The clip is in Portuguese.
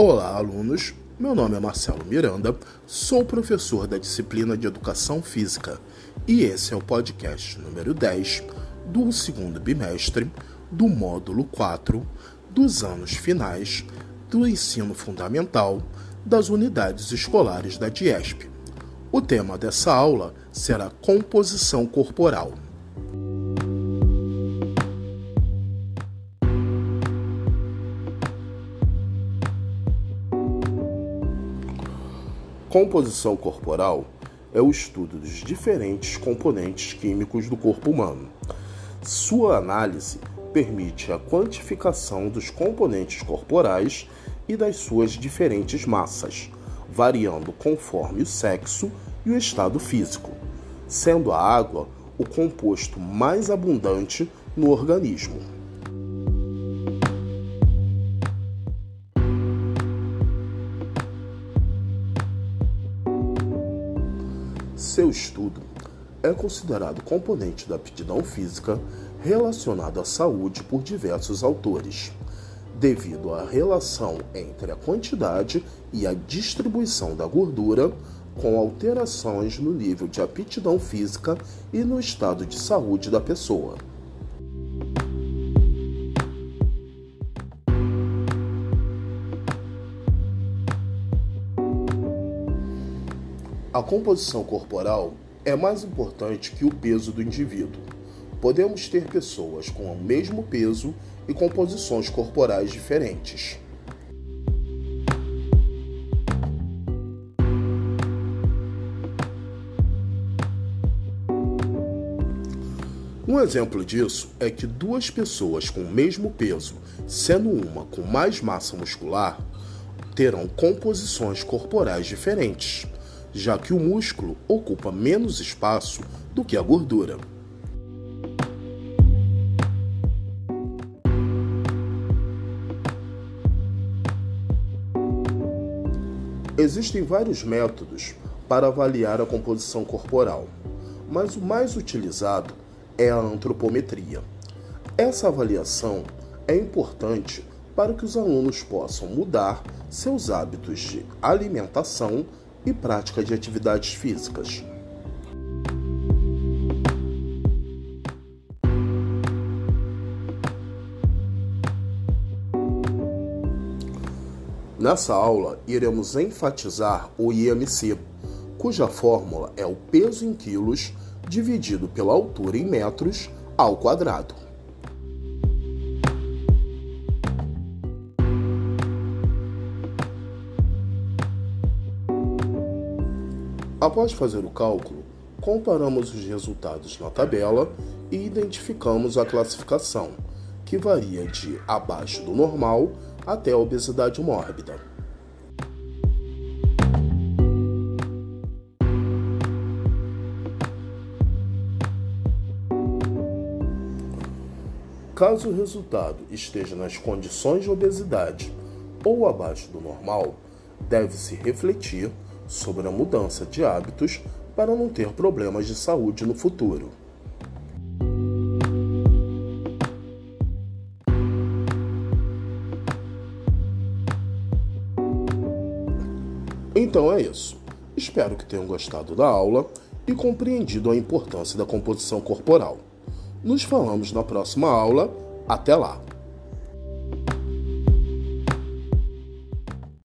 Olá, alunos. Meu nome é Marcelo Miranda, sou professor da disciplina de Educação Física e esse é o podcast número 10 do segundo bimestre do módulo 4 dos anos finais do ensino fundamental das unidades escolares da DIESP. O tema dessa aula será composição corporal. Composição corporal é o estudo dos diferentes componentes químicos do corpo humano. Sua análise permite a quantificação dos componentes corporais e das suas diferentes massas, variando conforme o sexo e o estado físico, sendo a água o composto mais abundante no organismo. Seu estudo é considerado componente da aptidão física relacionado à saúde por diversos autores, devido à relação entre a quantidade e a distribuição da gordura com alterações no nível de aptidão física e no estado de saúde da pessoa. A composição corporal é mais importante que o peso do indivíduo. Podemos ter pessoas com o mesmo peso e composições corporais diferentes. Um exemplo disso é que duas pessoas com o mesmo peso, sendo uma com mais massa muscular, terão composições corporais diferentes já que o músculo ocupa menos espaço do que a gordura. Existem vários métodos para avaliar a composição corporal, mas o mais utilizado é a antropometria. Essa avaliação é importante para que os alunos possam mudar seus hábitos de alimentação e prática de atividades físicas. Nessa aula, iremos enfatizar o IMC, cuja fórmula é o peso em quilos dividido pela altura em metros ao quadrado. Após fazer o cálculo, comparamos os resultados na tabela e identificamos a classificação, que varia de abaixo do normal até a obesidade mórbida. Caso o resultado esteja nas condições de obesidade ou abaixo do normal, deve-se refletir sobre a mudança de hábitos para não ter problemas de saúde no futuro. Então é isso. Espero que tenham gostado da aula e compreendido a importância da composição corporal. Nos falamos na próxima aula. Até lá!